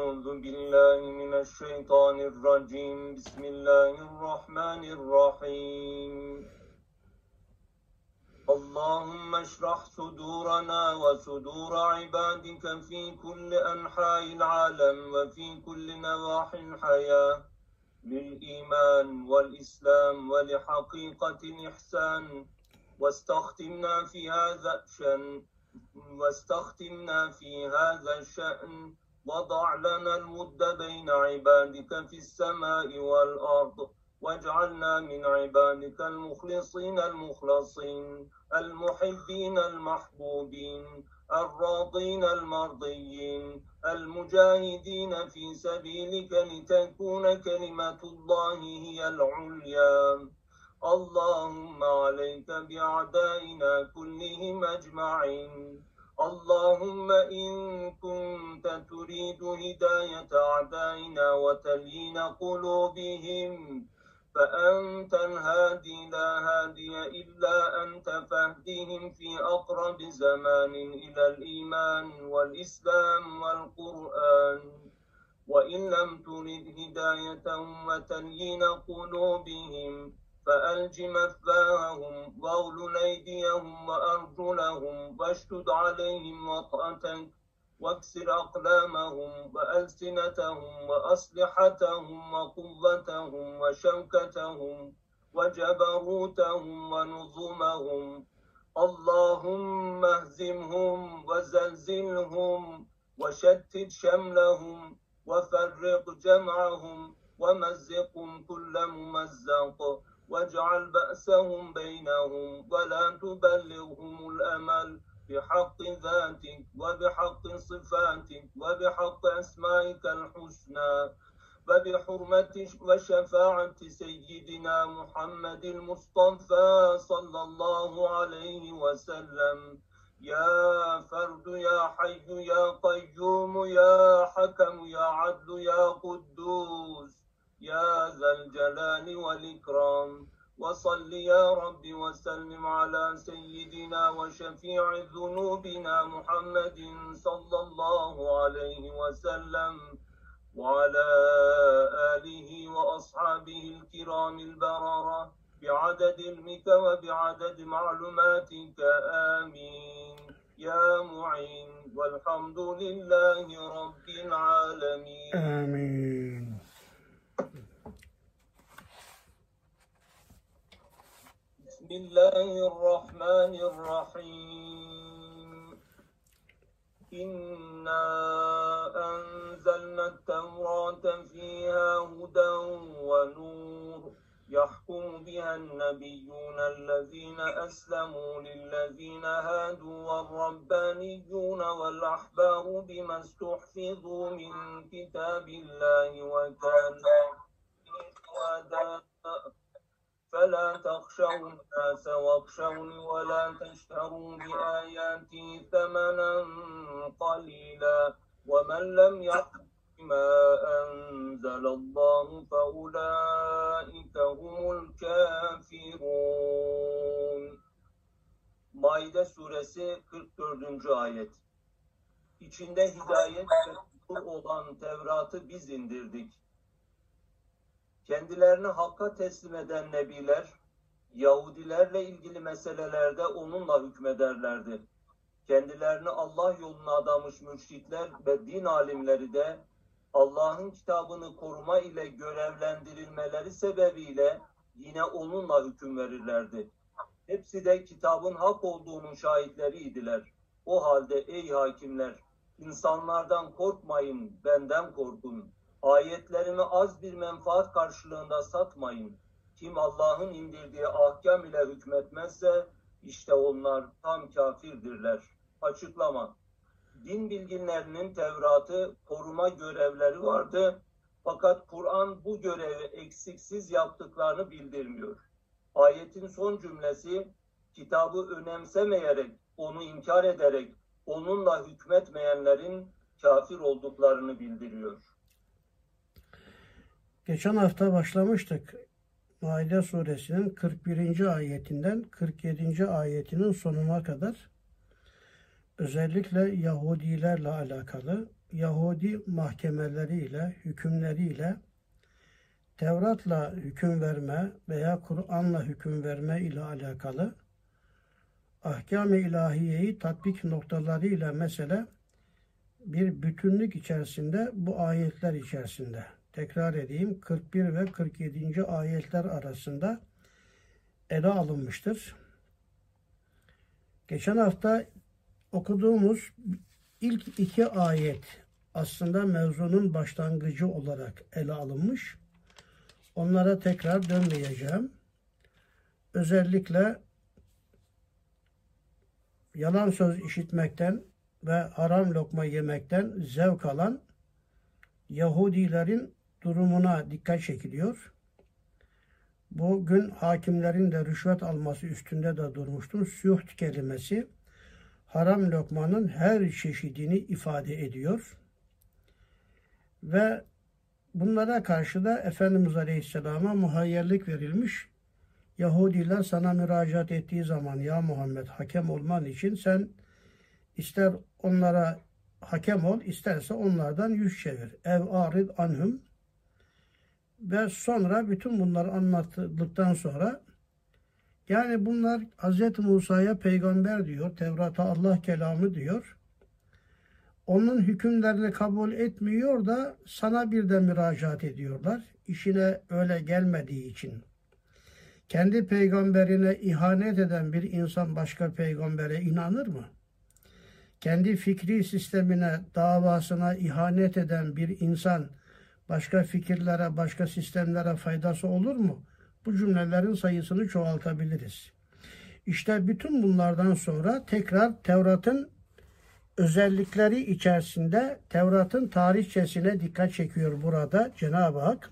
أعوذ بالله من الشيطان الرجيم. بسم الله الرحمن الرحيم. اللهم اشرح صدورنا وصدور عبادك في كل أنحاء العالم وفي كل نواحي الحياة للإيمان والإسلام ولحقيقة الإحسان. واستختمنا في هذا الشأن واستختمنا في هذا الشأن وضع لنا المد بين عبادك في السماء والأرض واجعلنا من عبادك المخلصين المخلصين المحبين المحبوبين الراضين المرضيين المجاهدين في سبيلك لتكون كلمة الله هي العليا. اللهم عليك بأعدائنا كلهم أجمعين. اللهم إن كنت تريد هداية أعدائنا وتلين قلوبهم فأنت الهادي لا هادي إلا أنت فاهدهم في أقرب زمان إلى الإيمان والإسلام والقرآن. وإن لم ترد هدايتهم وتلين قلوبهم فألج مفاههم واغلل أيديهم وأرجلهم واشتد عليهم وطأتك واكسر أقلامهم وألسنتهم وأسلحتهم وقوتهم وشوكتهم وجبروتهم ونظمهم. اللهم اهزمهم وزلزلهم وشتت شملهم وفرق جمعهم ومزقهم كل ممزق. واجعل بأسهم بينهم ولا تبلغهم الأمل بحق ذاتك وبحق صفاتك وبحق أسمائك الحسنى وبحرمة وشفاعة سيدنا محمد المصطفى صلى الله عليه وسلم. يا فرد يا حي يا قيوم يا حكم يا عدل يا قدوس. يا ذا الجلال والإكرام. وصل يا رب وسلم على سيدنا وشفيع ذنوبنا محمد صلى الله عليه وسلم وعلى آله وأصحابه الكرام البررة بعدد علمك وبعدد معلوماتك. آمين. يا معين. والحمد لله رب العالمين. آمين. بسم الله الرحمن الرحيم. إنا أنزلنا التوراة فيها هدى ونور. يحكم بها النبيون الذين أسلموا للذين هادوا والربانيون والأحبار بما استحفظوا من كتاب الله وكانوا فلا تخشوا الناس واخشوني ولا تشتروا بآياتي ثمنا قليلا ومن لم يحكم ما أنزل الله فأولئك هم الكافرون Maide suresi 44. ayet. İçinde hidayet ve nur olan Tevrat'ı biz indirdik. Kendilerini hakka teslim eden nebiler, Yahudilerle ilgili meselelerde onunla hükmederlerdi. Kendilerini Allah yoluna adamış mürşitler ve din alimleri de Allah'ın kitabını koruma ile görevlendirilmeleri sebebiyle yine onunla hüküm verirlerdi. Hepsi de kitabın hak olduğunun şahitleriydiler. O halde ey hakimler, insanlardan korkmayın, benden korkun. Ayetlerimi az bir menfaat karşılığında satmayın. Kim Allah'ın indirdiği ahkam ile hükmetmezse işte onlar tam kafirdirler. Açıklama. Din bilginlerinin Tevrat'ı koruma görevleri vardı. Fakat Kur'an bu görevi eksiksiz yaptıklarını bildirmiyor. Ayetin son cümlesi kitabı önemsemeyerek, onu inkar ederek, onunla hükmetmeyenlerin kafir olduklarını bildiriyor. Geçen hafta başlamıştık. Maide suresinin 41. ayetinden 47. ayetinin sonuna kadar özellikle Yahudilerle alakalı Yahudi mahkemeleriyle, hükümleriyle Tevrat'la hüküm verme veya Kur'an'la hüküm verme ile alakalı ahkam-ı ilahiyeyi tatbik noktalarıyla mesele bir bütünlük içerisinde bu ayetler içerisinde. Tekrar edeyim 41 ve 47. ayetler arasında ele alınmıştır. Geçen hafta okuduğumuz ilk iki ayet aslında mevzunun başlangıcı olarak ele alınmış. Onlara tekrar dönmeyeceğim. Özellikle yalan söz işitmekten ve haram lokma yemekten zevk alan Yahudilerin durumuna dikkat çekiliyor. Bugün hakimlerin de rüşvet alması üstünde de durmuştum. Süht kelimesi haram lokmanın her çeşidini ifade ediyor. Ve bunlara karşı da Efendimiz Aleyhisselam'a muhayyerlik verilmiş. Yahudiler sana müracaat ettiği zaman ya Muhammed hakem olman için sen ister onlara hakem ol, isterse onlardan yüz çevir. Ev arid anhum ve sonra bütün bunları anlattıktan sonra yani bunlar Hz. Musa'ya peygamber diyor, Tevrat'a Allah kelamı diyor. Onun hükümlerini kabul etmiyor da sana bir de müracaat ediyorlar. İşine öyle gelmediği için. Kendi peygamberine ihanet eden bir insan başka peygambere inanır mı? Kendi fikri sistemine, davasına ihanet eden bir insan başka fikirlere, başka sistemlere faydası olur mu? Bu cümlelerin sayısını çoğaltabiliriz. İşte bütün bunlardan sonra tekrar Tevrat'ın özellikleri içerisinde Tevrat'ın tarihçesine dikkat çekiyor burada Cenab-ı Hak.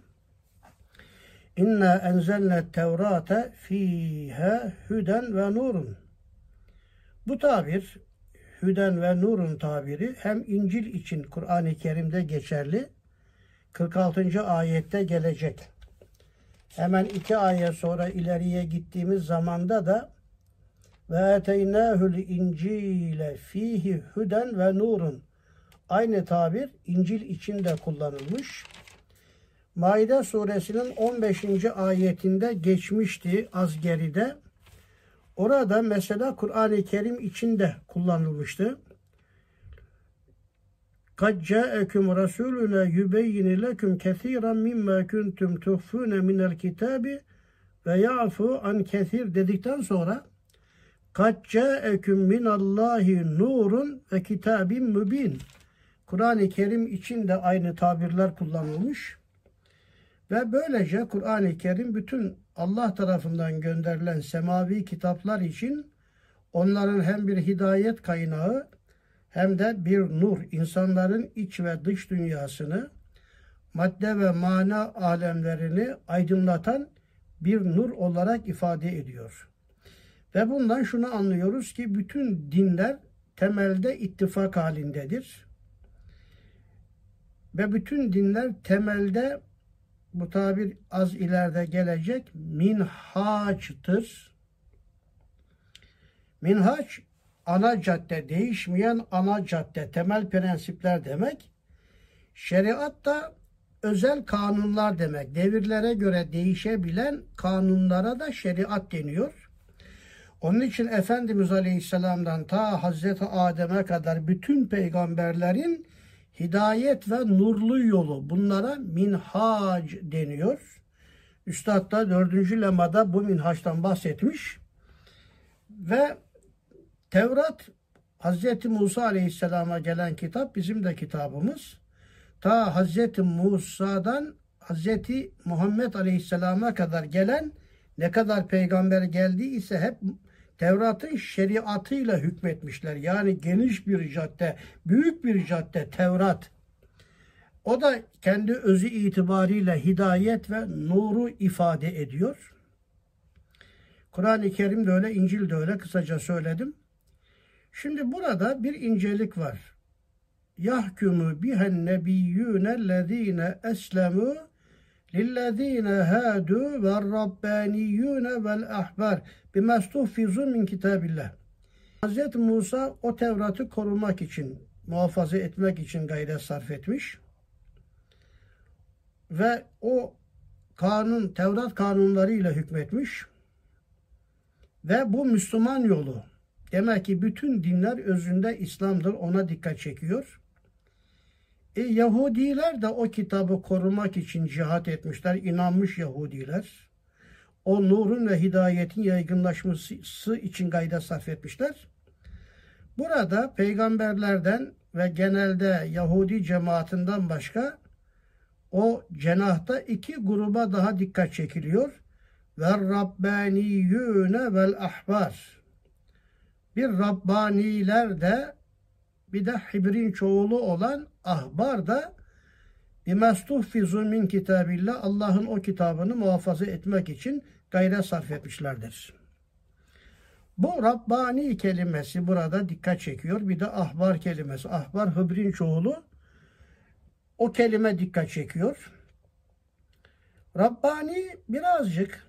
İnna enzelne tevrate fiha hüden ve nurun. Bu tabir hüden ve nurun tabiri hem İncil için Kur'an-ı Kerim'de geçerli 46. ayette gelecek. Hemen iki ayet sonra ileriye gittiğimiz zamanda da ve eteynâhül incile fihi hüden ve nurun aynı tabir İncil içinde kullanılmış. Maide suresinin 15. ayetinde geçmişti az geride. Orada mesela Kur'an-ı Kerim içinde kullanılmıştı. قَدْ جَاءَكُمْ رَسُولُنَا يُبَيِّنِ لَكُمْ كَثِيرًا مِمَّا كُنْتُمْ تُخْفُونَ مِنَ الْكِتَابِ ve yafu an kesir dedikten sonra قَدْ جَاءَكُمْ مِنَ اللّٰهِ nurun ve kitabin mübin Kur'an-ı Kerim için de aynı tabirler kullanılmış. Ve böylece Kur'an-ı Kerim bütün Allah tarafından gönderilen semavi kitaplar için onların hem bir hidayet kaynağı hem de bir nur, insanların iç ve dış dünyasını, madde ve mana alemlerini aydınlatan bir nur olarak ifade ediyor. Ve bundan şunu anlıyoruz ki bütün dinler temelde ittifak halindedir. Ve bütün dinler temelde bu tabir az ileride gelecek minhaçtır. Minhaç ana cadde, değişmeyen ana cadde, temel prensipler demek. Şeriat da özel kanunlar demek. Devirlere göre değişebilen kanunlara da şeriat deniyor. Onun için Efendimiz Aleyhisselam'dan ta Hazreti Adem'e kadar bütün peygamberlerin hidayet ve nurlu yolu bunlara minhac deniyor. Üstad da dördüncü lemada bu minhaçtan bahsetmiş. Ve Tevrat Hazreti Musa Aleyhisselam'a gelen kitap bizim de kitabımız. Ta Hazreti Musa'dan Hazreti Muhammed Aleyhisselam'a kadar gelen ne kadar peygamber geldiyse hep Tevrat'ın şeriatıyla hükmetmişler. Yani geniş bir cadde, büyük bir cadde Tevrat. O da kendi özü itibariyle hidayet ve nuru ifade ediyor. Kur'an-ı Kerim de öyle, İncil de öyle kısaca söyledim. Şimdi burada bir incelik var. Yahkumu bihen nebiyyûne lezîne eslemû lillezîne hâdû ve rabbâniyyûne vel ahbar bimestuffizu min kitabillah. Hz. Musa o Tevrat'ı korumak için muhafaza etmek için gayret sarf etmiş. Ve o kanun, Tevrat kanunlarıyla hükmetmiş. Ve bu Müslüman yolu. Demek ki bütün dinler özünde İslam'dır. Ona dikkat çekiyor. E, Yahudiler de o kitabı korumak için cihat etmişler. inanmış Yahudiler. O nurun ve hidayetin yaygınlaşması için gayret sarf etmişler. Burada peygamberlerden ve genelde Yahudi cemaatinden başka o cenahta iki gruba daha dikkat çekiliyor. Ve Rabbaniyyûne vel ahbar. Bir Rabbaniler de bir de Hibrin çoğulu olan ahbar da bimestuhfizu min kitabillah Allah'ın o kitabını muhafaza etmek için gayret sarf etmişlerdir. Bu Rabbani kelimesi burada dikkat çekiyor. Bir de ahbar kelimesi. Ahbar hıbrin çoğulu. O kelime dikkat çekiyor. Rabbani birazcık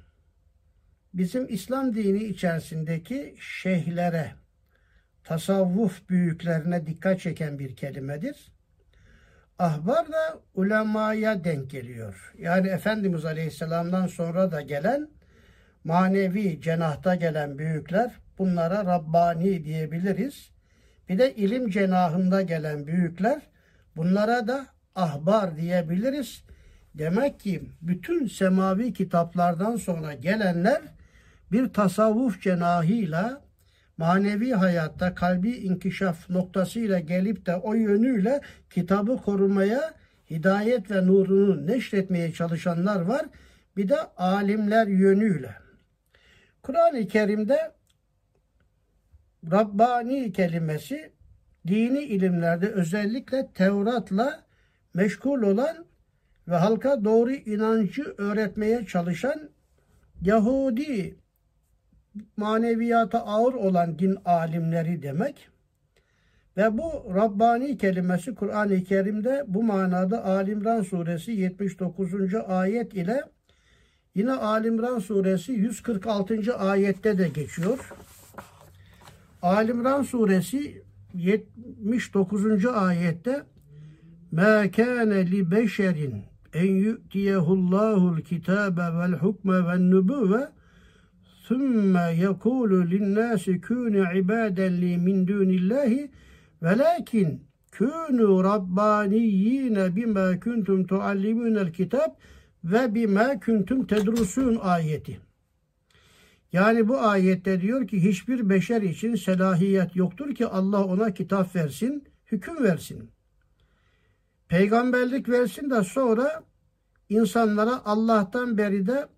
bizim İslam dini içerisindeki şeyhlere, tasavvuf büyüklerine dikkat çeken bir kelimedir. Ahbar da ulemaya denk geliyor. Yani Efendimiz Aleyhisselam'dan sonra da gelen manevi cenahta gelen büyükler bunlara Rabbani diyebiliriz. Bir de ilim cenahında gelen büyükler bunlara da ahbar diyebiliriz. Demek ki bütün semavi kitaplardan sonra gelenler bir tasavvuf cenahıyla manevi hayatta kalbi inkişaf noktasıyla gelip de o yönüyle kitabı korumaya, hidayet ve nurunu neşretmeye çalışanlar var. Bir de alimler yönüyle. Kur'an-ı Kerim'de Rabbani kelimesi dini ilimlerde özellikle Tevrat'la meşgul olan ve halka doğru inancı öğretmeye çalışan Yahudi maneviyata ağır olan din alimleri demek. Ve bu Rabbani kelimesi Kur'an-ı Kerim'de bu manada Alimran suresi 79. ayet ile yine Alimran suresi 146. ayette de geçiyor. Alimran suresi 79. ayette مَا كَانَ لِبَشَرٍ en yu'tiyehullahul kitabe vel hukme ven nubuve ثُمَّ يَقُولُ لِلنَّاسِ كُونُ عِبَادًا لِي مِنْ دُونِ اللّٰهِ وَلَكِنْ كُونُوا رَبَّانِيِّينَ بِمَا كُنْتُمْ تُعَلِّمُونَ الْكِتَابِ ve bima kuntum tedrusun ayeti. Yani bu ayette diyor ki hiçbir beşer için selahiyet yoktur ki Allah ona kitap versin, hüküm versin. Peygamberlik versin de sonra insanlara Allah'tan beri de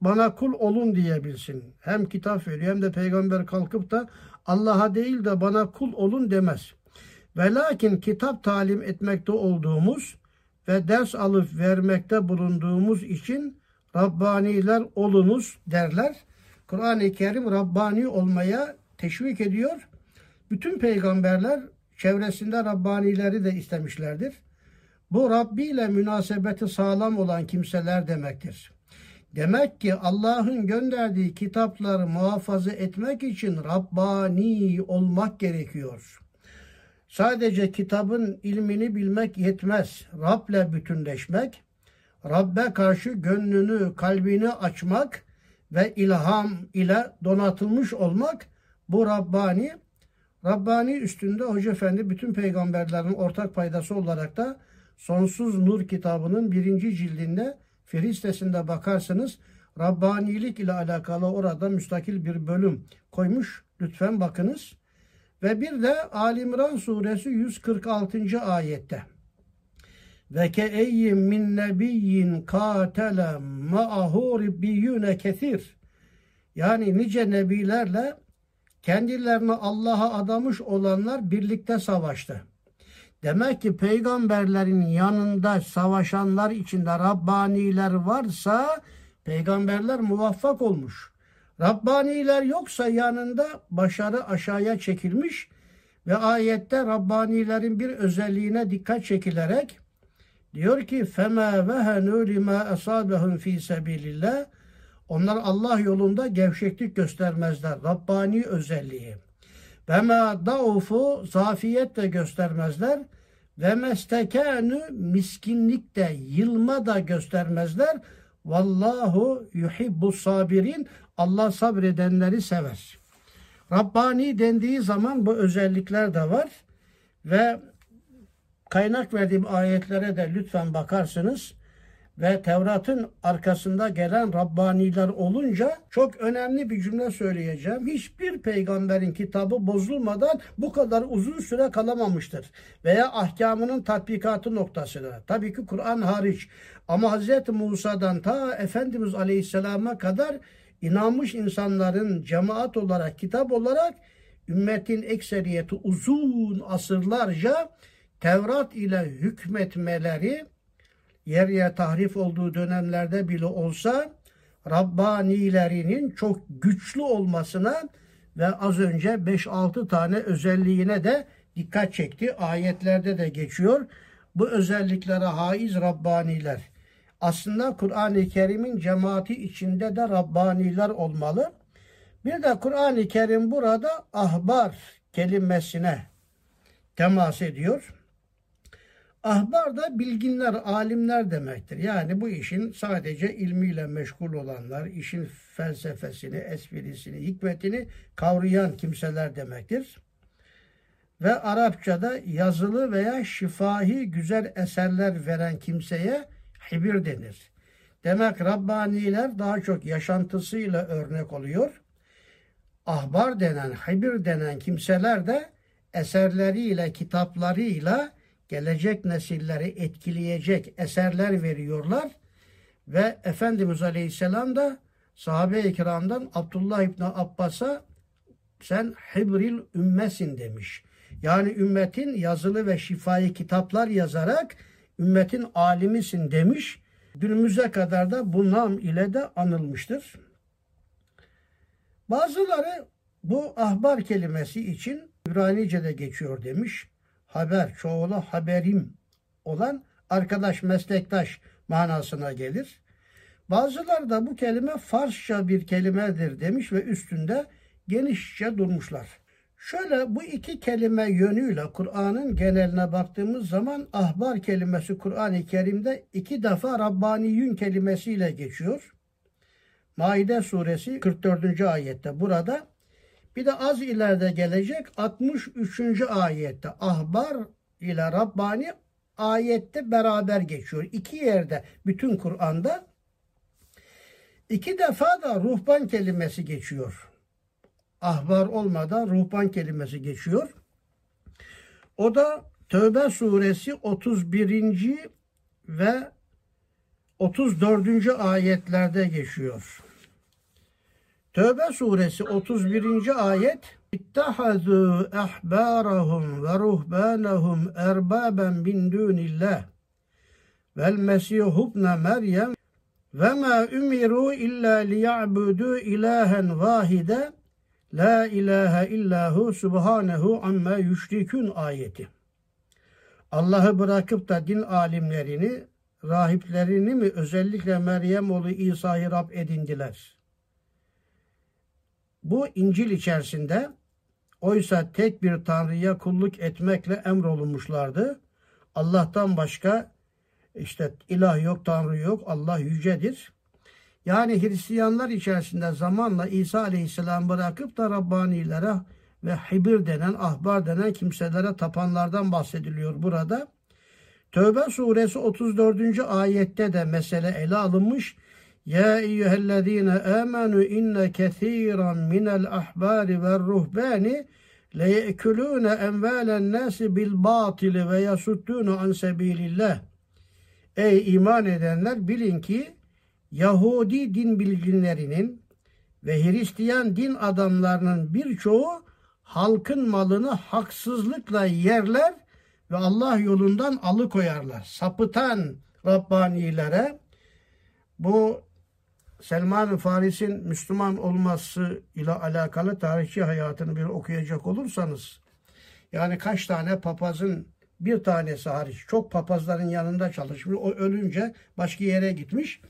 bana kul olun diyebilsin. Hem kitap veriyor hem de peygamber kalkıp da Allah'a değil de bana kul olun demez. Ve lakin kitap talim etmekte olduğumuz ve ders alıp vermekte bulunduğumuz için Rabbaniler olunuz derler. Kur'an-ı Kerim Rabbani olmaya teşvik ediyor. Bütün peygamberler çevresinde Rabbanileri de istemişlerdir. Bu Rabbi ile münasebeti sağlam olan kimseler demektir. Demek ki Allah'ın gönderdiği kitapları muhafaza etmek için Rabbani olmak gerekiyor. Sadece kitabın ilmini bilmek yetmez. Rab'le bütünleşmek, Rab'be karşı gönlünü, kalbini açmak ve ilham ile donatılmış olmak bu Rabbani. Rabbani üstünde Hoca Efendi bütün peygamberlerin ortak paydası olarak da Sonsuz Nur kitabının birinci cildinde Firistesinde bakarsınız Rabbanilik ile alakalı orada müstakil bir bölüm koymuş. Lütfen bakınız. Ve bir de Alimran suresi 146. ayette. Ve ke eyyim min nebiyyin katele ma'ahu ribbiyyune kesir. Yani nice nebilerle kendilerini Allah'a adamış olanlar birlikte savaştı. Demek ki peygamberlerin yanında savaşanlar içinde Rabbaniler varsa peygamberler muvaffak olmuş. Rabbaniler yoksa yanında başarı aşağıya çekilmiş ve ayette Rabbanilerin bir özelliğine dikkat çekilerek diyor ki fema vehenu lima asabahum fi sabilillah onlar Allah yolunda gevşeklik göstermezler. Rabbani özelliği. Ve ma daufu zafiyet de göstermezler. Ve mestekânü miskinlik de yılma da göstermezler. Vallahu yuhibbu sabirin. Allah sabredenleri sever. Rabbani dendiği zaman bu özellikler de var. Ve kaynak verdiğim ayetlere de lütfen bakarsınız. Ve Tevrat'ın arkasında gelen Rabbaniler olunca çok önemli bir cümle söyleyeceğim. Hiçbir peygamberin kitabı bozulmadan bu kadar uzun süre kalamamıştır. Veya ahkamının tatbikatı noktasına. Tabii ki Kur'an hariç. Ama Hz. Musa'dan ta Efendimiz Aleyhisselam'a kadar inanmış insanların cemaat olarak, kitap olarak ümmetin ekseriyeti uzun asırlarca Tevrat ile hükmetmeleri yer yer tahrif olduğu dönemlerde bile olsa Rabbanilerinin çok güçlü olmasına ve az önce 5-6 tane özelliğine de dikkat çekti. Ayetlerde de geçiyor. Bu özelliklere haiz Rabbaniler. Aslında Kur'an-ı Kerim'in cemaati içinde de Rabbaniler olmalı. Bir de Kur'an-ı Kerim burada ahbar kelimesine temas ediyor. Ahbar da bilginler, alimler demektir. Yani bu işin sadece ilmiyle meşgul olanlar, işin felsefesini, esprisini, hikmetini kavrayan kimseler demektir. Ve Arapçada yazılı veya şifahi güzel eserler veren kimseye hibir denir. Demek Rabbaniler daha çok yaşantısıyla örnek oluyor. Ahbar denen, hibir denen kimseler de eserleriyle, kitaplarıyla gelecek nesilleri etkileyecek eserler veriyorlar. Ve Efendimiz Aleyhisselam da sahabe-i kiramdan Abdullah İbni Abbas'a sen hibril ümmesin demiş. Yani ümmetin yazılı ve şifai kitaplar yazarak ümmetin alimisin demiş. Günümüze kadar da bu nam ile de anılmıştır. Bazıları bu ahbar kelimesi için İbranice'de geçiyor demiş haber, çoğulu haberim olan arkadaş, meslektaş manasına gelir. Bazıları da bu kelime Farsça bir kelimedir demiş ve üstünde genişçe durmuşlar. Şöyle bu iki kelime yönüyle Kur'an'ın geneline baktığımız zaman ahbar kelimesi Kur'an-ı Kerim'de iki defa Rabbaniyün kelimesiyle geçiyor. Maide suresi 44. ayette burada bir de az ileride gelecek 63. ayette ahbar ile Rabbani ayette beraber geçiyor. İki yerde bütün Kur'an'da iki defa da ruhban kelimesi geçiyor. Ahbar olmadan ruhban kelimesi geçiyor. O da Tövbe suresi 31. ve 34. ayetlerde geçiyor. Tövbe suresi 31. ayet İttehazû ehbârahum ve ruhbânehum erbâben min dûnillah vel mesîhu ibne Meryem ve ma umiru illa liya'budu ilahen vahide la ilahe illahu subhanehu amma yüşrikün ayeti. Allah'ı bırakıp da din alimlerini, rahiplerini mi özellikle Meryem oğlu İsa'yı Rab edindiler.'' Bu İncil içerisinde oysa tek bir Tanrı'ya kulluk etmekle emrolunmuşlardı. Allah'tan başka işte ilah yok, Tanrı yok, Allah yücedir. Yani Hristiyanlar içerisinde zamanla İsa Aleyhisselam bırakıp da Rabbanilere ve Hibir denen, ahbar denen kimselere tapanlardan bahsediliyor burada. Tövbe suresi 34. ayette de mesele ele alınmış. Amenu inne kethiran minel ahbari ve ruhbani le ye'kulune envalen nasi bil batili ve yasuddune an sebilillah. Ey iman edenler bilin ki Yahudi din bilginlerinin ve Hristiyan din adamlarının birçoğu halkın malını haksızlıkla yerler ve Allah yolundan alıkoyarlar. Sapıtan Rabbanilere bu Selman-ı Faris'in Müslüman olması ile alakalı tarihçi hayatını bir okuyacak olursanız yani kaç tane papazın bir tanesi hariç çok papazların yanında çalışmış. O ölünce başka yere gitmiş.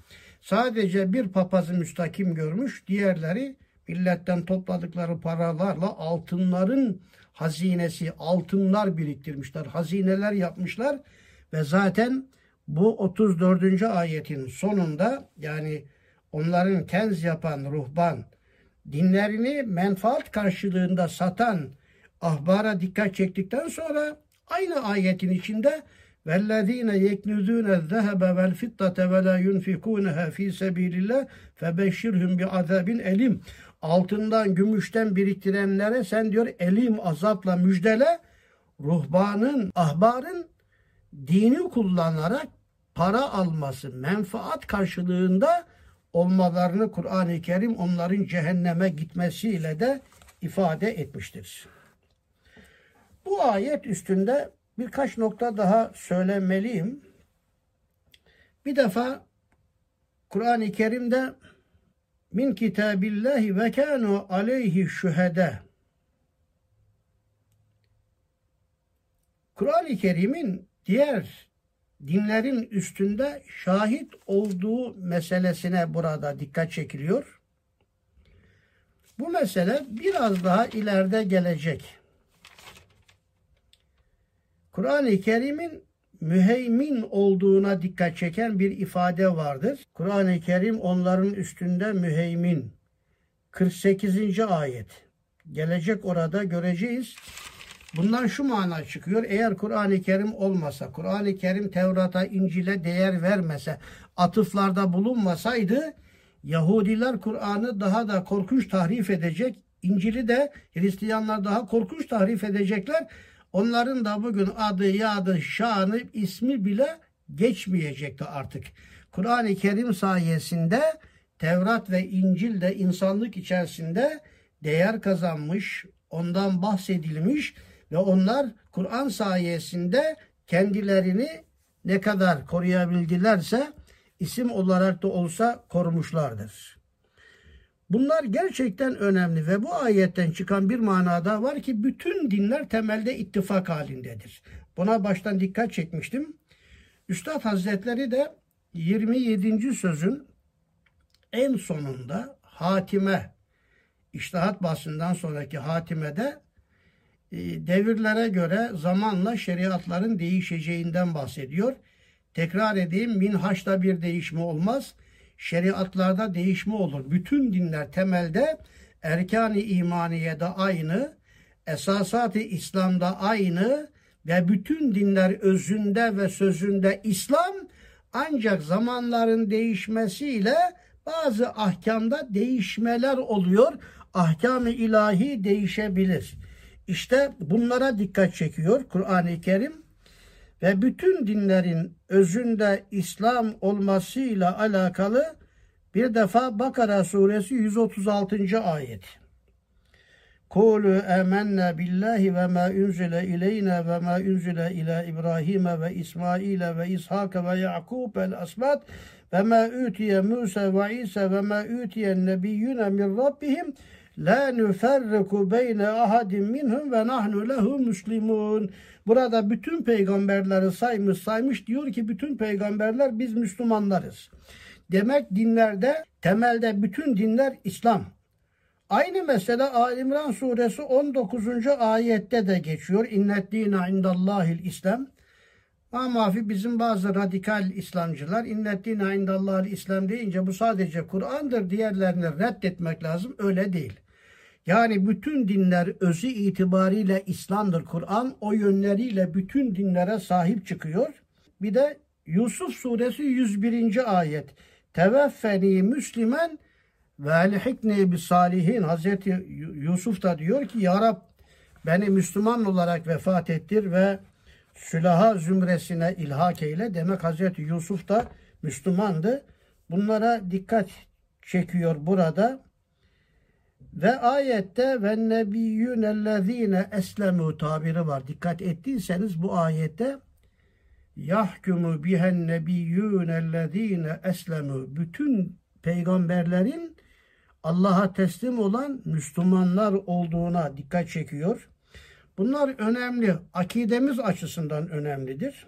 Sadece bir papazı müstakim görmüş. Diğerleri milletten topladıkları paralarla altınların hazinesi, altınlar biriktirmişler, hazineler yapmışlar ve zaten bu 34. ayetin sonunda yani onların kenz yapan ruhban, dinlerini menfaat karşılığında satan ahbara dikkat çektikten sonra aynı ayetin içinde وَالَّذ۪ينَ يَكْنُزُونَ الذَّهَبَ وَالْفِطَّةَ وَلَا يُنْفِقُونَهَا ف۪ي سَب۪يلِ اللّٰهِ فَبَشِّرْهُمْ بِعَذَابٍ elim. Altından, gümüşten biriktirenlere sen diyor elim azapla müjdele. Ruhbanın, ahbarın dini kullanarak para alması, menfaat karşılığında olmalarını Kur'an-ı Kerim onların cehenneme gitmesiyle de ifade etmiştir. Bu ayet üstünde birkaç nokta daha söylemeliyim. Bir defa Kur'an-ı Kerim'de min kitabillahi ve kanu aleyhi şühede Kur'an-ı Kerim'in diğer dinlerin üstünde şahit olduğu meselesine burada dikkat çekiliyor. Bu mesele biraz daha ileride gelecek. Kur'an-ı Kerim'in müheymin olduğuna dikkat çeken bir ifade vardır. Kur'an-ı Kerim onların üstünde müheymin. 48. ayet. Gelecek orada göreceğiz. Bundan şu mana çıkıyor. Eğer Kur'an-ı Kerim olmasa, Kur'an-ı Kerim Tevrat'a, İncil'e değer vermese, atıflarda bulunmasaydı Yahudiler Kur'an'ı daha da korkunç tahrif edecek. İncil'i de Hristiyanlar daha korkunç tahrif edecekler. Onların da bugün adı, yadı, şanı, ismi bile geçmeyecekti artık. Kur'an-ı Kerim sayesinde Tevrat ve İncil de insanlık içerisinde değer kazanmış, ondan bahsedilmiş ve onlar Kur'an sayesinde kendilerini ne kadar koruyabildilerse isim olarak da olsa korumuşlardır. Bunlar gerçekten önemli ve bu ayetten çıkan bir manada var ki bütün dinler temelde ittifak halindedir. Buna baştan dikkat çekmiştim. Üstad Hazretleri de 27. sözün en sonunda hatime, iştahat bahsinden sonraki hatimede devirlere göre zamanla şeriatların değişeceğinden bahsediyor. Tekrar edeyim minhaçta bir değişme olmaz şeriatlarda değişme olur. Bütün dinler temelde erkan-ı imaniyede aynı, esasat-ı İslam'da aynı ve bütün dinler özünde ve sözünde İslam ancak zamanların değişmesiyle bazı ahkamda değişmeler oluyor. Ahkam-ı ilahi değişebilir. İşte bunlara dikkat çekiyor Kur'an-ı Kerim ve bütün dinlerin özünde İslam olmasıyla alakalı bir defa Bakara suresi 136. ayet. Kulu emenne billahi ve ma unzile ileyna ve ma unzile ila İbrahim ve İsmail ve İshak ve Yakub el asbat ve ma utiye Musa ve İsa ve ma utiye nebiyyune min rabbihim la nuferriku beyne ahadin minhum ve nahnu lehu muslimun. Burada bütün peygamberleri saymış saymış diyor ki bütün peygamberler biz Müslümanlarız. Demek dinlerde temelde bütün dinler İslam. Aynı mesele Ali İmran suresi 19. ayette de geçiyor. İnnet dine indallahil İslam. Amafi bizim bazı radikal İslamcılar innet dine indallahil İslam deyince bu sadece Kur'an'dır diğerlerini reddetmek lazım. Öyle değil. Yani bütün dinler özü itibariyle İslam'dır. Kur'an o yönleriyle bütün dinlere sahip çıkıyor. Bir de Yusuf suresi 101. ayet. Teveffeni Müslümen ve elhikni bi salihin. Hazreti Yusuf da diyor ki Ya Rab beni Müslüman olarak vefat ettir ve sülaha zümresine ilhak eyle. Demek Hazreti Yusuf da Müslümandı. Bunlara dikkat çekiyor burada. Ve ayette ve nebiyyünellezine eslemu tabiri var. Dikkat ettiyseniz bu ayette yahkumu bihen nebiyyûnellezîne eslemu bütün peygamberlerin Allah'a teslim olan Müslümanlar olduğuna dikkat çekiyor. Bunlar önemli. Akidemiz açısından önemlidir.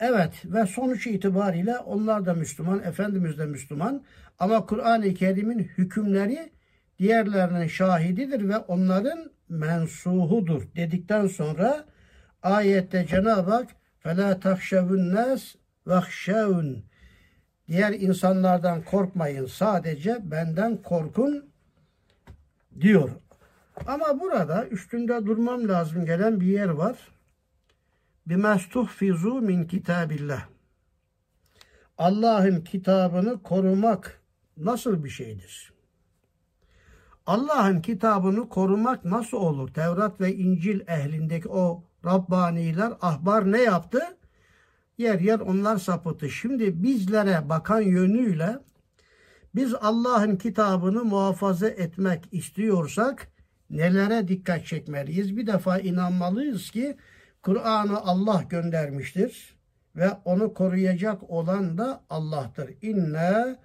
Evet ve sonuç itibariyle onlar da Müslüman, Efendimiz de Müslüman. Ama Kur'an-ı Kerim'in hükümleri diğerlerinin şahididir ve onların mensuhudur dedikten sonra ayette Cenab-ı Hak فَلَا تَخْشَوُ النَّاسِ وَخْشَوُنْ Diğer insanlardan korkmayın sadece benden korkun diyor. Ama burada üstünde durmam lazım gelen bir yer var. بِمَسْتُحْفِزُوا min kitabillah. Allah'ın kitabını korumak nasıl bir şeydir? Allah'ın kitabını korumak nasıl olur? Tevrat ve İncil ehlindeki o Rabbaniler, ahbar ne yaptı? Yer yer onlar sapıttı. Şimdi bizlere bakan yönüyle biz Allah'ın kitabını muhafaza etmek istiyorsak nelere dikkat çekmeliyiz? Bir defa inanmalıyız ki Kur'an'ı Allah göndermiştir ve onu koruyacak olan da Allah'tır. İnne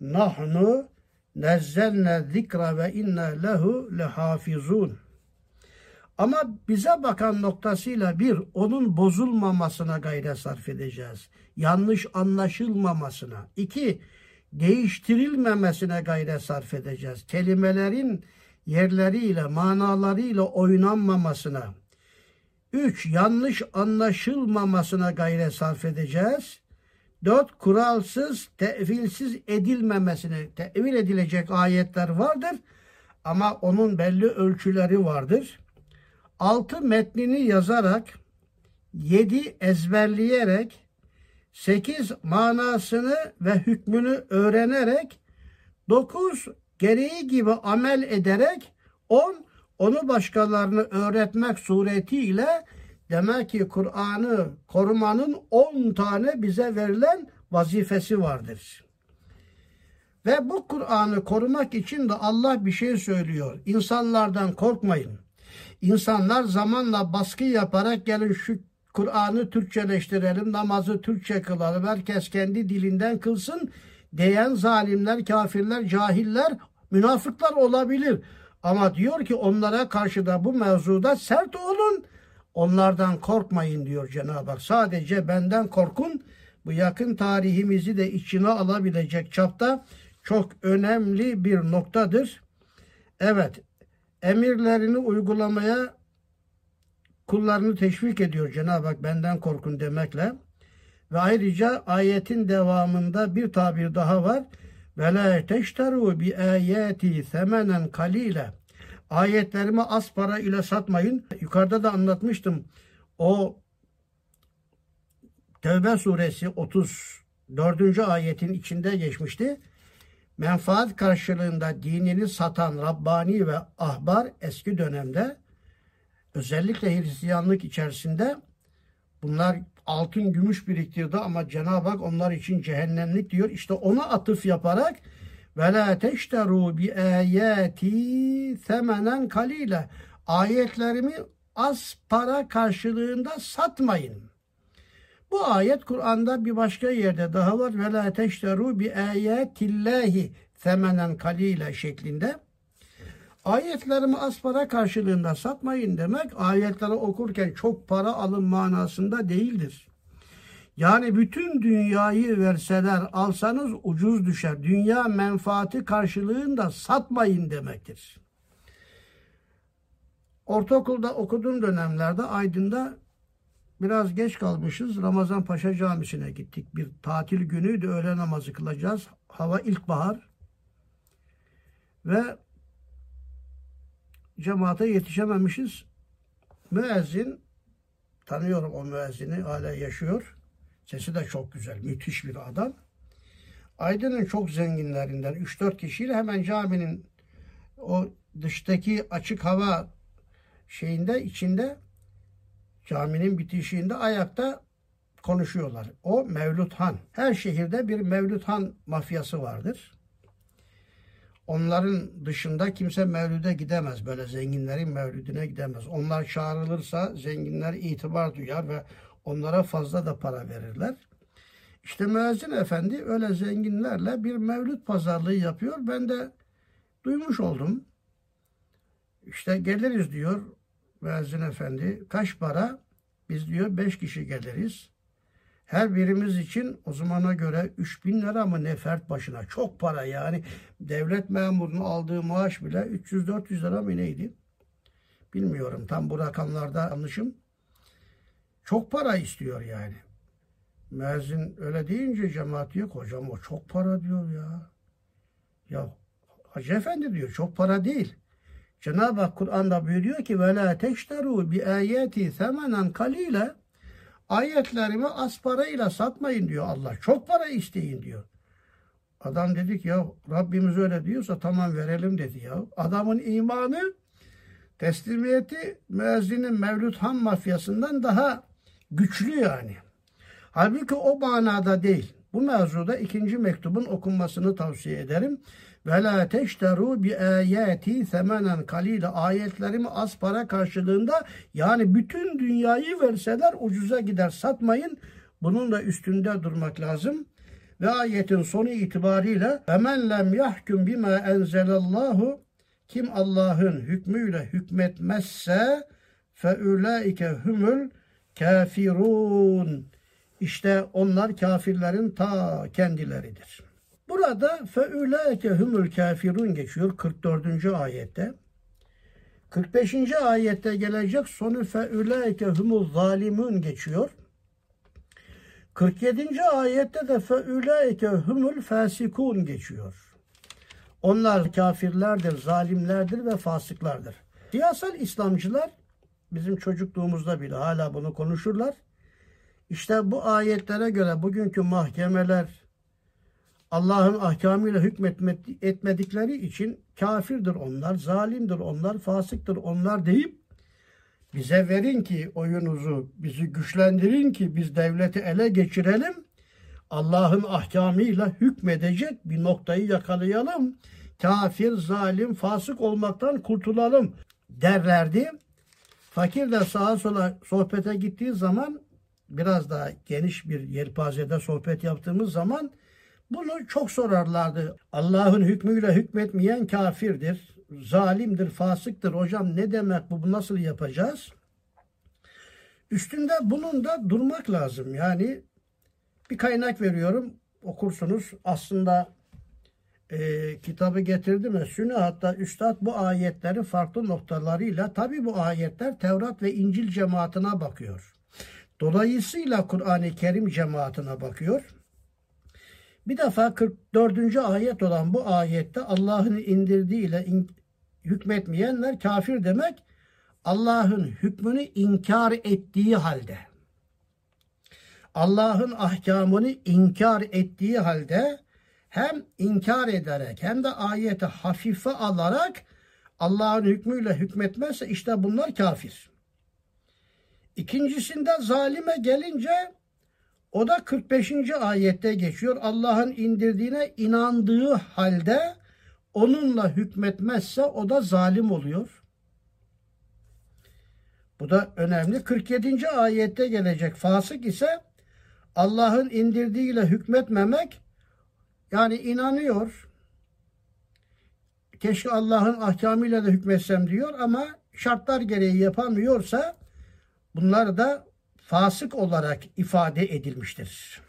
nahnu nezzelne zikra ve inne lehu lehafizun. Ama bize bakan noktasıyla bir, onun bozulmamasına gayret sarf edeceğiz. Yanlış anlaşılmamasına. İki, değiştirilmemesine gayret sarf edeceğiz. Kelimelerin yerleriyle, manalarıyla oynanmamasına. Üç, yanlış anlaşılmamasına gayret sarf edeceğiz. Dört, kuralsız, tevilsiz edilmemesine, tevil edilecek ayetler vardır. Ama onun belli ölçüleri vardır. Altı metnini yazarak, yedi ezberleyerek, sekiz manasını ve hükmünü öğrenerek, dokuz gereği gibi amel ederek, on onu başkalarını öğretmek suretiyle demek ki Kur'an'ı korumanın on tane bize verilen vazifesi vardır. Ve bu Kur'an'ı korumak için de Allah bir şey söylüyor. İnsanlardan korkmayın. İnsanlar zamanla baskı yaparak gelin şu Kur'an'ı Türkçeleştirelim, namazı Türkçe kılalım, herkes kendi dilinden kılsın diyen zalimler, kafirler, cahiller, münafıklar olabilir. Ama diyor ki onlara karşı da bu mevzuda sert olun, onlardan korkmayın diyor Cenab-ı Hak. Sadece benden korkun. Bu yakın tarihimizi de içine alabilecek çapta çok önemli bir noktadır. Evet, emirlerini uygulamaya kullarını teşvik ediyor Cenab-ı Hak benden korkun demekle. Ve ayrıca ayetin devamında bir tabir daha var. Ve la teşteru bi ayati semenen kalile. Ayetlerimi az para ile satmayın. Yukarıda da anlatmıştım. O Tevbe suresi 34. ayetin içinde geçmişti. Menfaat karşılığında dinini satan Rabbani ve ahbar eski dönemde özellikle Hristiyanlık içerisinde bunlar altın gümüş biriktirdi ama Cenab-ı Hak onlar için cehennemlik diyor. İşte ona atıf yaparak ve la teşteru bi ayati semenen kalile ayetlerimi az para karşılığında satmayın. Bu ayet Kur'an'da bir başka yerde daha var. Ve la teşteru bi ayatillahi semenen kalile şeklinde. Ayetlerimi az para karşılığında satmayın demek ayetleri okurken çok para alın manasında değildir. Yani bütün dünyayı verseler alsanız ucuz düşer. Dünya menfaati karşılığında satmayın demektir. Ortaokulda okuduğum dönemlerde Aydın'da biraz geç kalmışız. Ramazan Paşa Camisi'ne gittik. Bir tatil günüydü. Öğle namazı kılacağız. Hava ilkbahar. Ve cemaate yetişememişiz. Müezzin tanıyorum o müezzini hala yaşıyor. Sesi de çok güzel. Müthiş bir adam. Aydın'ın çok zenginlerinden 3-4 kişiyle hemen caminin o dıştaki açık hava şeyinde içinde caminin bitişiğinde ayakta konuşuyorlar. O Mevlüt Han. Her şehirde bir Mevlüt Han mafyası vardır. Onların dışında kimse mevlüde gidemez. Böyle zenginlerin mevlüdüne gidemez. Onlar çağrılırsa zenginler itibar duyar ve onlara fazla da para verirler. İşte müezzin efendi öyle zenginlerle bir mevlüt pazarlığı yapıyor. Ben de duymuş oldum. İşte geliriz diyor müezzin efendi. Kaç para? Biz diyor beş kişi geliriz. Her birimiz için o zamana göre 3000 lira mı ne fert başına çok para yani devlet memurunun aldığı maaş bile 300-400 lira mı neydi? Bilmiyorum tam bu rakamlarda yanlışım. Çok para istiyor yani. Müezzin öyle deyince cemaat yok hocam o çok para diyor ya. Ya Hacı Efendi diyor çok para değil. Cenab-ı Hak Kur'an'da buyuruyor ki ve la teşteru bi ayeti themanen kalile ayetlerimi az parayla satmayın diyor Allah. Çok para isteyin diyor. Adam dedik ya Rabbimiz öyle diyorsa tamam verelim dedi ya. Adamın imanı teslimiyeti müezzinin Mevlüt Ham mafyasından daha güçlü yani. Halbuki o manada değil. Bu mevzuda ikinci mektubun okunmasını tavsiye ederim. Ve la teşteru bi ayati semenen kalile ayetlerimi az para karşılığında yani bütün dünyayı verseler ucuza gider satmayın. Bunun da üstünde durmak lazım. Ve ayetin sonu itibariyle hemen lem yahkum bima enzelallahu kim Allah'ın hükmüyle hükmetmezse fe ulaike humul kafirun. İşte onlar kafirlerin ta kendileridir. Burada feülâke humul kafirun geçiyor 44. ayette. 45. ayette gelecek sonu feülâke humul zalimun geçiyor. 47. ayette de feülâke humul fasikun geçiyor. Onlar kafirlerdir, zalimlerdir ve fasıklardır. Siyasal İslamcılar bizim çocukluğumuzda bile hala bunu konuşurlar. İşte bu ayetlere göre bugünkü mahkemeler Allah'ın ahkamıyla hükmetmedikleri için kafirdir onlar, zalimdir onlar, fasıktır onlar deyip bize verin ki oyunuzu, bizi güçlendirin ki biz devleti ele geçirelim. Allah'ın ahkamıyla hükmedecek bir noktayı yakalayalım. Kafir, zalim, fasık olmaktan kurtulalım derlerdi. Fakir de sağa sola sohbete gittiği zaman biraz daha geniş bir yelpazede sohbet yaptığımız zaman bunu çok sorarlardı. Allah'ın hükmüyle hükmetmeyen kafirdir, zalimdir, fasıktır. Hocam ne demek bu? Bu nasıl yapacağız? Üstünde bunun da durmak lazım. Yani bir kaynak veriyorum okursunuz. Aslında e, kitabı getirdim ve Sünni hatta Üstad bu ayetleri farklı noktalarıyla tabi bu ayetler Tevrat ve İncil cemaatine bakıyor. Dolayısıyla Kur'an-ı Kerim cemaatine bakıyor. Bir defa 44. ayet olan bu ayette Allah'ın indirdiğiyle in, hükmetmeyenler kafir demek Allah'ın hükmünü inkar ettiği halde. Allah'ın ahkamını inkar ettiği halde hem inkar ederek hem de ayeti hafife alarak Allah'ın hükmüyle hükmetmezse işte bunlar kafir. İkincisinde zalime gelince o da 45. ayette geçiyor. Allah'ın indirdiğine inandığı halde onunla hükmetmezse o da zalim oluyor. Bu da önemli. 47. ayette gelecek fasık ise Allah'ın indirdiğiyle hükmetmemek yani inanıyor. Keşke Allah'ın ahkamıyla da hükmetsem diyor ama şartlar gereği yapamıyorsa bunlar da fasık olarak ifade edilmiştir.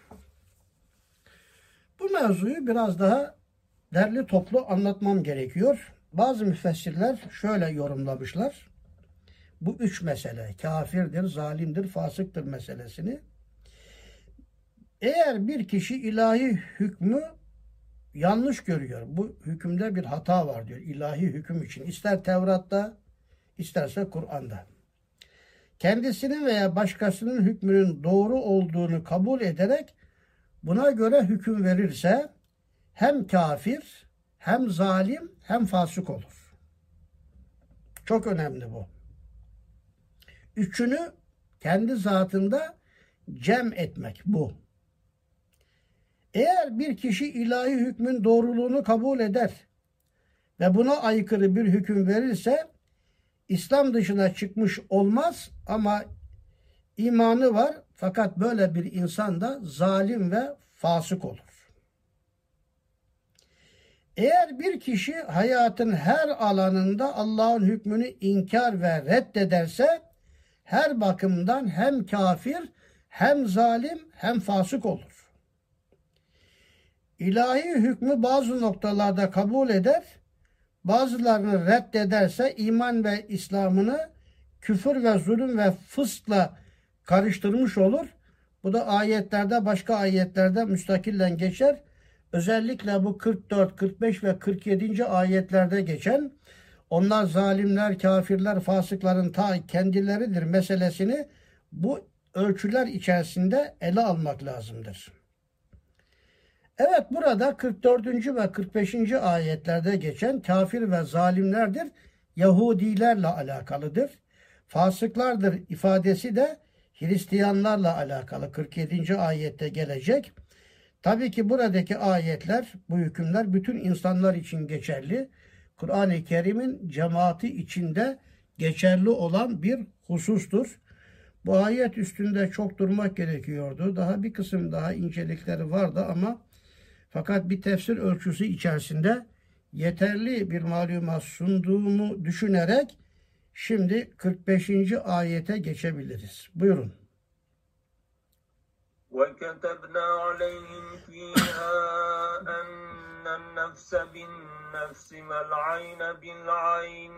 Bu mevzuyu biraz daha derli toplu anlatmam gerekiyor. Bazı müfessirler şöyle yorumlamışlar. Bu üç mesele kafirdir, zalimdir, fasıktır meselesini. Eğer bir kişi ilahi hükmü yanlış görüyor. Bu hükümde bir hata var diyor ilahi hüküm için. İster Tevrat'ta isterse Kur'an'da kendisinin veya başkasının hükmünün doğru olduğunu kabul ederek buna göre hüküm verirse hem kafir, hem zalim, hem fasık olur. Çok önemli bu. Üçünü kendi zatında cem etmek bu. Eğer bir kişi ilahi hükmün doğruluğunu kabul eder ve buna aykırı bir hüküm verirse İslam dışına çıkmış olmaz ama imanı var fakat böyle bir insan da zalim ve fasık olur. Eğer bir kişi hayatın her alanında Allah'ın hükmünü inkar ve reddederse her bakımdan hem kafir hem zalim hem fasık olur. İlahi hükmü bazı noktalarda kabul eder, bazılarını reddederse iman ve İslam'ını küfür ve zulüm ve fıskla karıştırmış olur. Bu da ayetlerde başka ayetlerde müstakillen geçer. Özellikle bu 44, 45 ve 47. ayetlerde geçen onlar zalimler, kafirler, fasıkların ta kendileridir meselesini bu ölçüler içerisinde ele almak lazımdır. Evet burada 44. ve 45. ayetlerde geçen kafir ve zalimlerdir Yahudilerle alakalıdır. Fasıklardır ifadesi de Hristiyanlarla alakalı 47. ayette gelecek. Tabii ki buradaki ayetler, bu hükümler bütün insanlar için geçerli. Kur'an-ı Kerim'in cemaati içinde geçerli olan bir husustur. Bu ayet üstünde çok durmak gerekiyordu. Daha bir kısım daha incelikleri vardı ama fakat bir tefsir ölçüsü içerisinde yeterli bir malumat sunduğumu düşünerek şimdi 45. ayete geçebiliriz. Buyurun. وكتبنا عليهم فيها أن النفس بالنفس والعين بالعين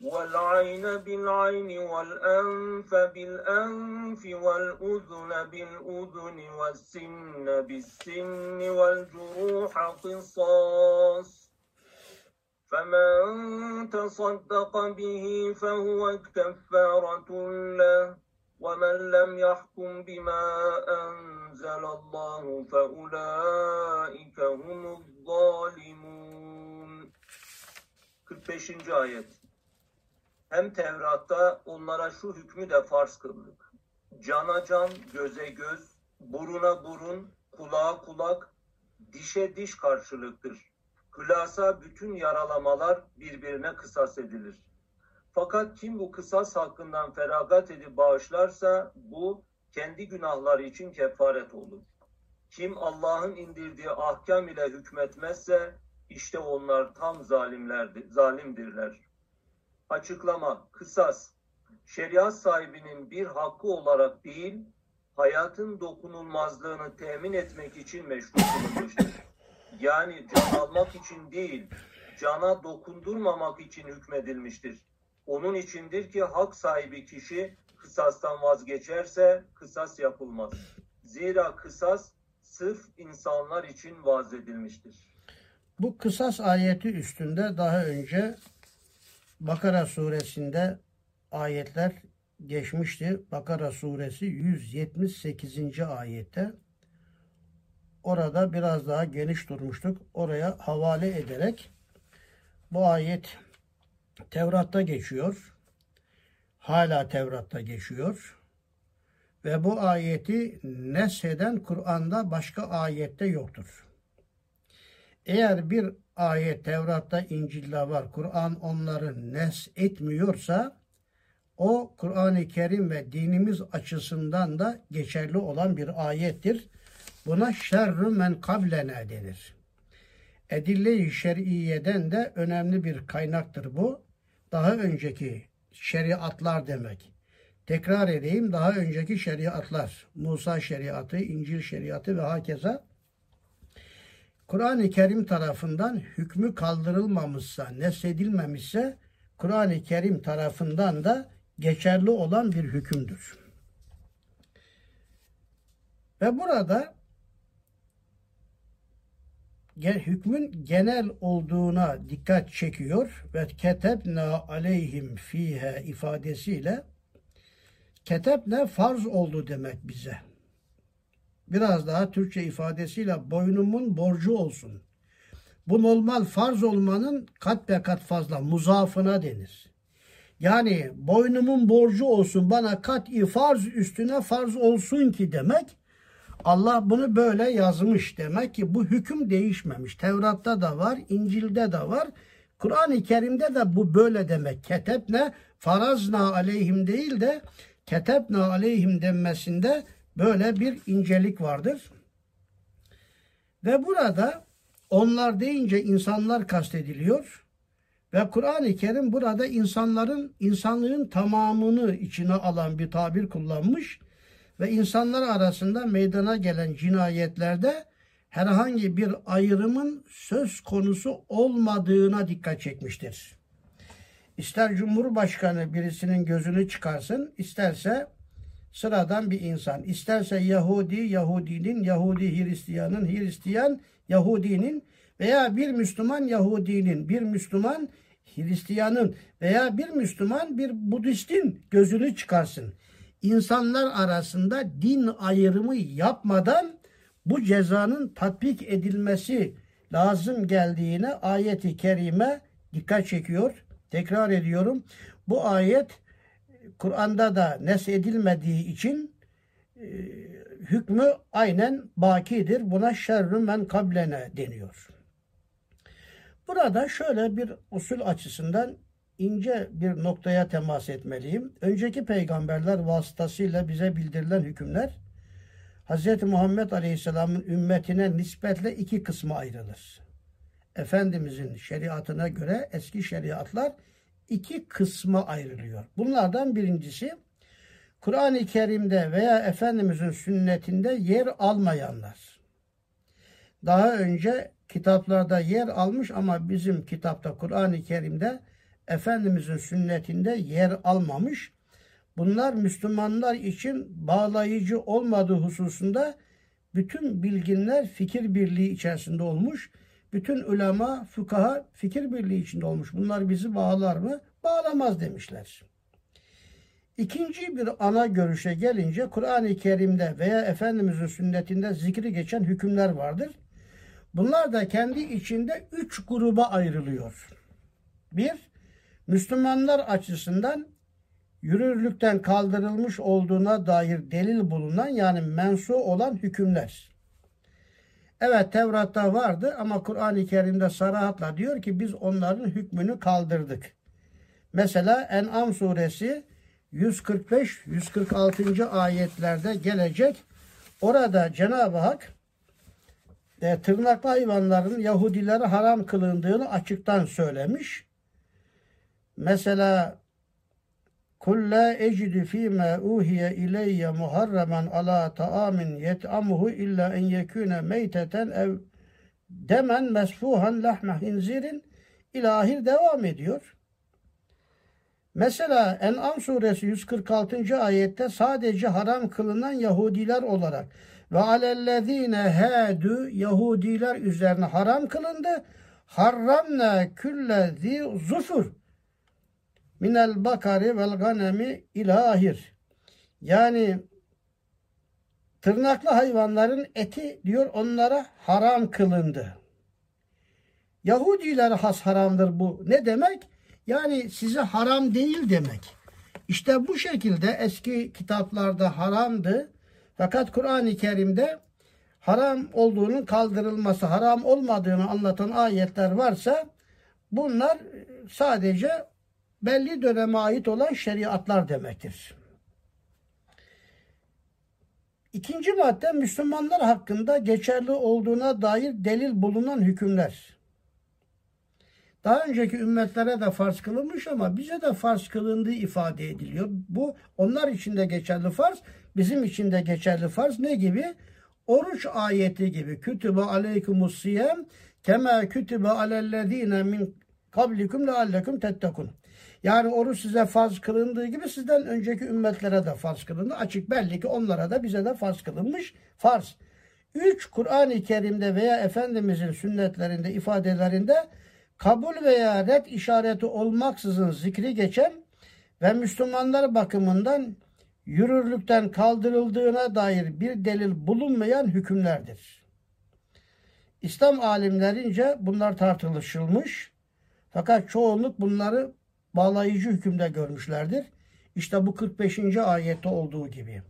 والعين بالعين والأنف بالأنف والأذن بالأذن والسن بالسن والجروح قصاص. فمن تصدق به فهو كفارة له ومن لم يحكم بما أنزل الله فأولئك هم الظالمون. 45. ayet Hem Tevrat'ta onlara şu hükmü de farz kıldık. Cana can, göze göz, buruna burun, kulağa kulak, dişe diş karşılıktır. Hülasa bütün yaralamalar birbirine kısas edilir. Fakat kim bu kısas hakkından feragat edip bağışlarsa bu kendi günahları için kefaret olur. Kim Allah'ın indirdiği ahkam ile hükmetmezse işte onlar tam zalimlerdir, zalimdirler. Açıklama, kısas, şeriat sahibinin bir hakkı olarak değil, hayatın dokunulmazlığını temin etmek için meşru kılınmıştır. Yani can almak için değil, cana dokundurmamak için hükmedilmiştir. Onun içindir ki hak sahibi kişi kısastan vazgeçerse kısas yapılmaz. Zira kısas sırf insanlar için vaz edilmiştir. Bu kısas ayeti üstünde daha önce Bakara suresinde ayetler geçmişti. Bakara suresi 178. ayette. Orada biraz daha geniş durmuştuk. Oraya havale ederek bu ayet Tevrat'ta geçiyor. Hala Tevrat'ta geçiyor. Ve bu ayeti nesheden Kur'an'da başka ayette yoktur. Eğer bir ayet Tevrat'ta, İncil'de var, Kur'an onları nes etmiyorsa o Kur'an-ı Kerim ve dinimiz açısından da geçerli olan bir ayettir. Buna şerrü men kablena denir. Edille-i şer'iyeden de önemli bir kaynaktır bu. Daha önceki şeriatlar demek. Tekrar edeyim daha önceki şeriatlar. Musa şeriatı, İncil şeriatı ve hakeza Kur'an-ı Kerim tarafından hükmü kaldırılmamışsa, nesedilmemişse Kur'an-ı Kerim tarafından da geçerli olan bir hükümdür. Ve burada hükmün genel olduğuna dikkat çekiyor ve ketebna aleyhim fihe ifadesiyle ketebne farz oldu demek bize. Biraz daha Türkçe ifadesiyle boynumun borcu olsun. Bu normal farz olmanın kat be kat fazla muzafına denir. Yani boynumun borcu olsun bana kat farz üstüne farz olsun ki demek Allah bunu böyle yazmış demek ki bu hüküm değişmemiş. Tevrat'ta da var, İncil'de de var. Kur'an-ı Kerim'de de bu böyle demek. Ketebne farazna aleyhim değil de ketebna aleyhim denmesinde böyle bir incelik vardır. Ve burada onlar deyince insanlar kastediliyor. Ve Kur'an-ı Kerim burada insanların, insanlığın tamamını içine alan bir tabir kullanmış. ve insanlar arasında meydana gelen cinayetlerde herhangi bir ayrımın söz konusu olmadığına dikkat çekmiştir. İster Cumhurbaşkanı birisinin gözünü çıkarsın, isterse sıradan bir insan, isterse Yahudi, Yahudinin, Yahudi Hristiyanın, Hristiyan, Yahudinin veya bir Müslüman Yahudinin, bir Müslüman Hristiyanın veya bir Müslüman bir Budistin gözünü çıkarsın. İnsanlar arasında din ayrımı yapmadan bu cezanın tatbik edilmesi lazım geldiğine ayeti kerime dikkat çekiyor. Tekrar ediyorum. Bu ayet Kur'an'da da nesedilmediği için e, hükmü aynen bakidir. Buna şerrü men kablene deniyor. Burada şöyle bir usul açısından ince bir noktaya temas etmeliyim. Önceki peygamberler vasıtasıyla bize bildirilen hükümler Hz. Muhammed Aleyhisselam'ın ümmetine nispetle iki kısma ayrılır. Efendimizin şeriatına göre eski şeriatlar iki kısma ayrılıyor. Bunlardan birincisi Kur'an-ı Kerim'de veya Efendimizin sünnetinde yer almayanlar. Daha önce kitaplarda yer almış ama bizim kitapta Kur'an-ı Kerim'de Efendimizin sünnetinde yer almamış. Bunlar Müslümanlar için bağlayıcı olmadığı hususunda bütün bilginler fikir birliği içerisinde olmuş. Bütün ulema, fukaha fikir birliği içinde olmuş. Bunlar bizi bağlar mı? Bağlamaz demişler. İkinci bir ana görüşe gelince Kur'an-ı Kerim'de veya Efendimizin sünnetinde zikri geçen hükümler vardır. Bunlar da kendi içinde üç gruba ayrılıyor. Bir, Müslümanlar açısından yürürlükten kaldırılmış olduğuna dair delil bulunan yani mensu olan hükümler. Evet Tevrat'ta vardı ama Kur'an-ı Kerim'de sarahatla diyor ki biz onların hükmünü kaldırdık. Mesela En'am suresi 145-146. ayetlerde gelecek. Orada Cenab-ı Hak e, tırnaklı hayvanların Yahudilere haram kılındığını açıktan söylemiş. Mesela Kul la ecidu fîmâ uhiye ileyye muharremen ala ta'amin yet'amuhu illa en yekûne meyteten ev demen mesfuhan lahme hinzirin ilahir devam ediyor. Mesela En'am suresi 146. ayette sadece haram kılınan Yahudiler olarak ve alellezine hadu Yahudiler üzerine haram kılındı. Harramna külle zi zufur minel bakari vel ganemi ilahir. Yani tırnaklı hayvanların eti diyor onlara haram kılındı. Yahudiler has haramdır bu. Ne demek? Yani size haram değil demek. İşte bu şekilde eski kitaplarda haramdı. Fakat Kur'an-ı Kerim'de haram olduğunun kaldırılması, haram olmadığını anlatan ayetler varsa bunlar sadece belli döneme ait olan şeriatlar demektir. İkinci madde Müslümanlar hakkında geçerli olduğuna dair delil bulunan hükümler. Daha önceki ümmetlere de farz kılınmış ama bize de farz kılındığı ifade ediliyor. Bu onlar için de geçerli farz, bizim için de geçerli farz ne gibi? Oruç ayeti gibi. Kütübe aleykumus siyem kema kütübe alellezine min kablikum leallekum tettekun. Yani oruç size farz kılındığı gibi sizden önceki ümmetlere de farz kılındı. Açık belli ki onlara da bize de farz kılınmış farz. Üç, Kur'an-ı Kerim'de veya Efendimizin sünnetlerinde, ifadelerinde kabul veya red işareti olmaksızın zikri geçen ve Müslümanlar bakımından yürürlükten kaldırıldığına dair bir delil bulunmayan hükümlerdir. İslam alimlerince bunlar tartışılmış. Fakat çoğunluk bunları bağlayıcı hükümde görmüşlerdir. İşte bu 45. ayette olduğu gibi.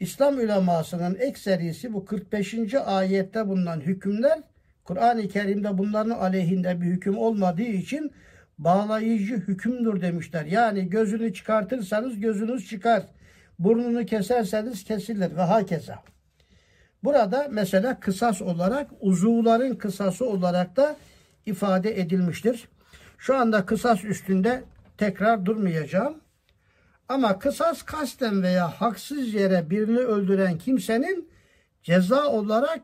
İslam ulemasının ekserisi bu 45. ayette bulunan hükümler Kur'an-ı Kerim'de bunların aleyhinde bir hüküm olmadığı için bağlayıcı hükümdür demişler. Yani gözünü çıkartırsanız gözünüz çıkar. Burnunu keserseniz kesilir ve hakeza. Burada mesela kısas olarak uzuvların kısası olarak da ifade edilmiştir. Şu anda kısas üstünde tekrar durmayacağım. Ama kısas kasten veya haksız yere birini öldüren kimsenin ceza olarak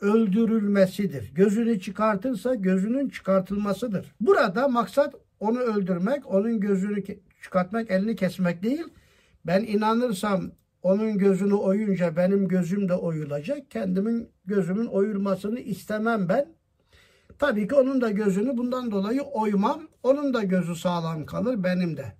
öldürülmesidir. Gözünü çıkartırsa gözünün çıkartılmasıdır. Burada maksat onu öldürmek, onun gözünü çıkartmak, elini kesmek değil. Ben inanırsam onun gözünü oyunca benim gözüm de oyulacak. Kendimin gözümün oyulmasını istemem ben. Tabii ki onun da gözünü bundan dolayı oymam. Onun da gözü sağlam kalır benim de.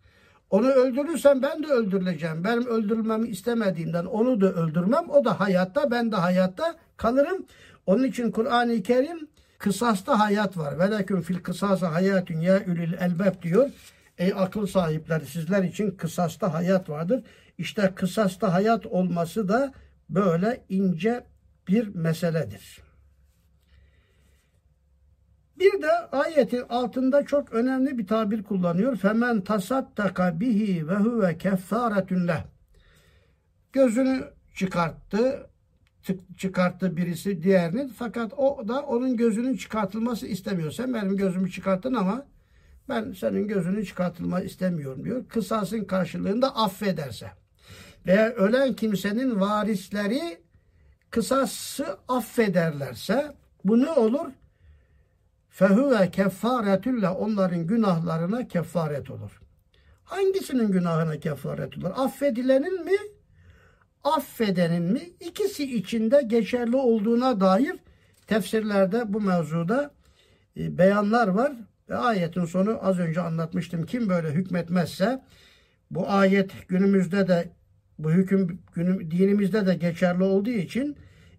Onu öldürürsem ben de öldürüleceğim. Benim öldürülmemi istemediğimden onu da öldürmem. O da hayatta, ben de hayatta kalırım. Onun için Kur'an-ı Kerim kısasta hayat var. Veleküm fil kısasa hayatun ya ülül elbeb diyor. Ey akıl sahipleri sizler için kısasta hayat vardır. İşte kısasta hayat olması da böyle ince bir meseledir. Bir de ayetin altında çok önemli bir tabir kullanıyor. Femen tasaddaka bihi ve huve keffaretun. Gözünü çıkarttı, çıkarttı birisi diğerini fakat o da onun gözünün çıkartılması istemiyor. Sen benim gözümü çıkarttın ama ben senin gözünü çıkartılma istemiyorum diyor. Kısasın karşılığında affederse. Veya ölen kimsenin varisleri kısası affederlerse bu ne olur? Fehuve keffaretülle onların günahlarına kefaret olur. Hangisinin günahına kefaret olur? Affedilenin mi? Affedenin mi? İkisi içinde geçerli olduğuna dair tefsirlerde bu mevzuda e, beyanlar var. Ve ayetin sonu az önce anlatmıştım. Kim böyle hükmetmezse bu ayet günümüzde de bu hüküm günüm, dinimizde de geçerli olduğu için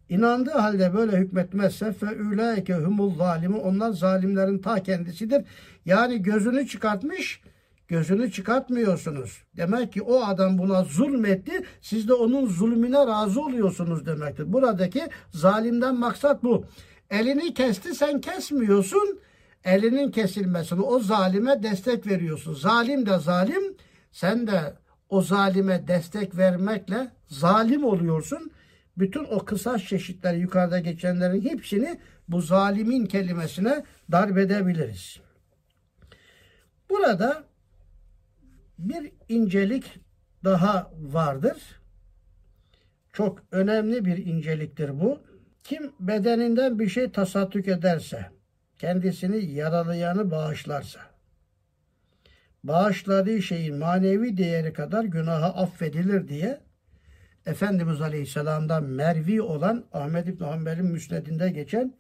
inandığı halde böyle hükmetmezse fe ulaike humul zalimi onlar zalimlerin ta kendisidir. Yani gözünü çıkartmış gözünü çıkartmıyorsunuz. Demek ki o adam buna zulmetti. Siz de onun zulmüne razı oluyorsunuz demektir. Buradaki zalimden maksat bu. Elini kesti sen kesmiyorsun. Elinin kesilmesini o zalime destek veriyorsun. Zalim de zalim. Sen de o zalime destek vermekle zalim oluyorsun. Bütün o kısas çeşitleri yukarıda geçenlerin hepsini bu zalimin kelimesine darbedebiliriz. Burada bir incelik daha vardır. Çok önemli bir inceliktir bu. Kim bedeninden bir şey tasaddük ederse, kendisini yaralayanı bağışlarsa, bağışladığı şeyin manevi değeri kadar günahı affedilir diye Efendimiz Aleyhisselam'dan mervi olan Ahmed İbn Hanbel'in müsnedinde geçen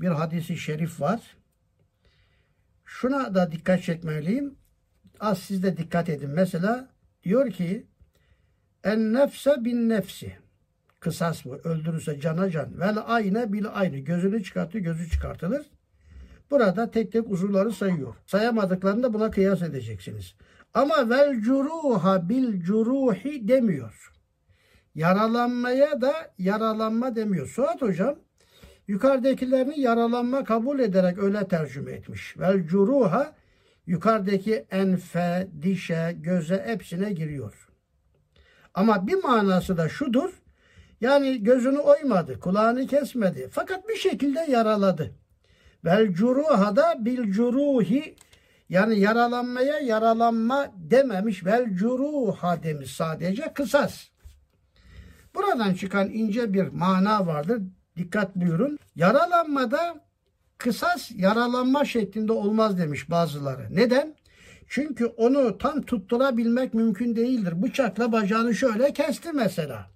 bir hadisi şerif var. Şuna da dikkat çekmeliyim. Az siz de dikkat edin. Mesela diyor ki en nefse bin nefsi kısas bu. Öldürürse cana can. Vel ayne bil aynı. Gözünü çıkartıyor, gözü çıkartılır. Burada tek tek uzuvları sayıyor. Sayamadıklarını da buna kıyas edeceksiniz. Ama vel curuha bil curuhi demiyor. Yaralanmaya da yaralanma demiyor. Suat hocam yukarıdakilerini yaralanma kabul ederek öyle tercüme etmiş. Vel curuha yukarıdaki enfe, dişe, göze hepsine giriyor. Ama bir manası da şudur. Yani gözünü oymadı, kulağını kesmedi. Fakat bir şekilde yaraladı. Vel curuha da bil curuhi yani yaralanmaya yaralanma dememiş. Vel curuha demiş sadece kısas. Buradan çıkan ince bir mana vardır. Dikkat buyurun. Yaralanmada kısas yaralanma şeklinde olmaz demiş bazıları. Neden? Çünkü onu tam tutturabilmek mümkün değildir. Bıçakla bacağını şöyle kesti mesela.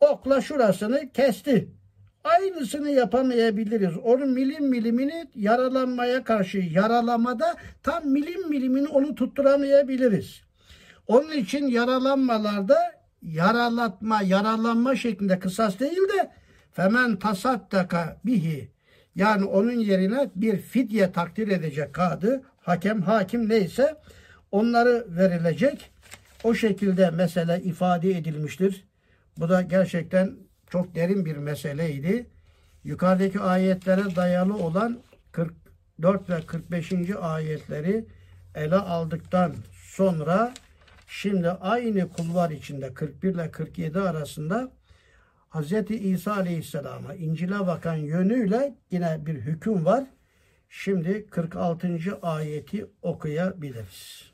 Okla şurasını kesti. Aynısını yapamayabiliriz. Onun milim milimini yaralanmaya karşı yaralamada tam milim milimini onu tutturamayabiliriz. Onun için yaralanmalarda yaralatma, yaralanma şeklinde kısas değil de femen tasaddaka bihi yani onun yerine bir fidye takdir edecek kadı, hakem, hakim neyse onları verilecek. O şekilde mesele ifade edilmiştir. Bu da gerçekten çok derin bir meseleydi. Yukarıdaki ayetlere dayalı olan 44 ve 45. ayetleri ele aldıktan sonra şimdi aynı kulvar içinde 41 ile 47 arasında Hz. İsa Aleyhisselam'a İncil'e bakan yönüyle yine bir hüküm var. Şimdi 46. ayeti okuyabiliriz.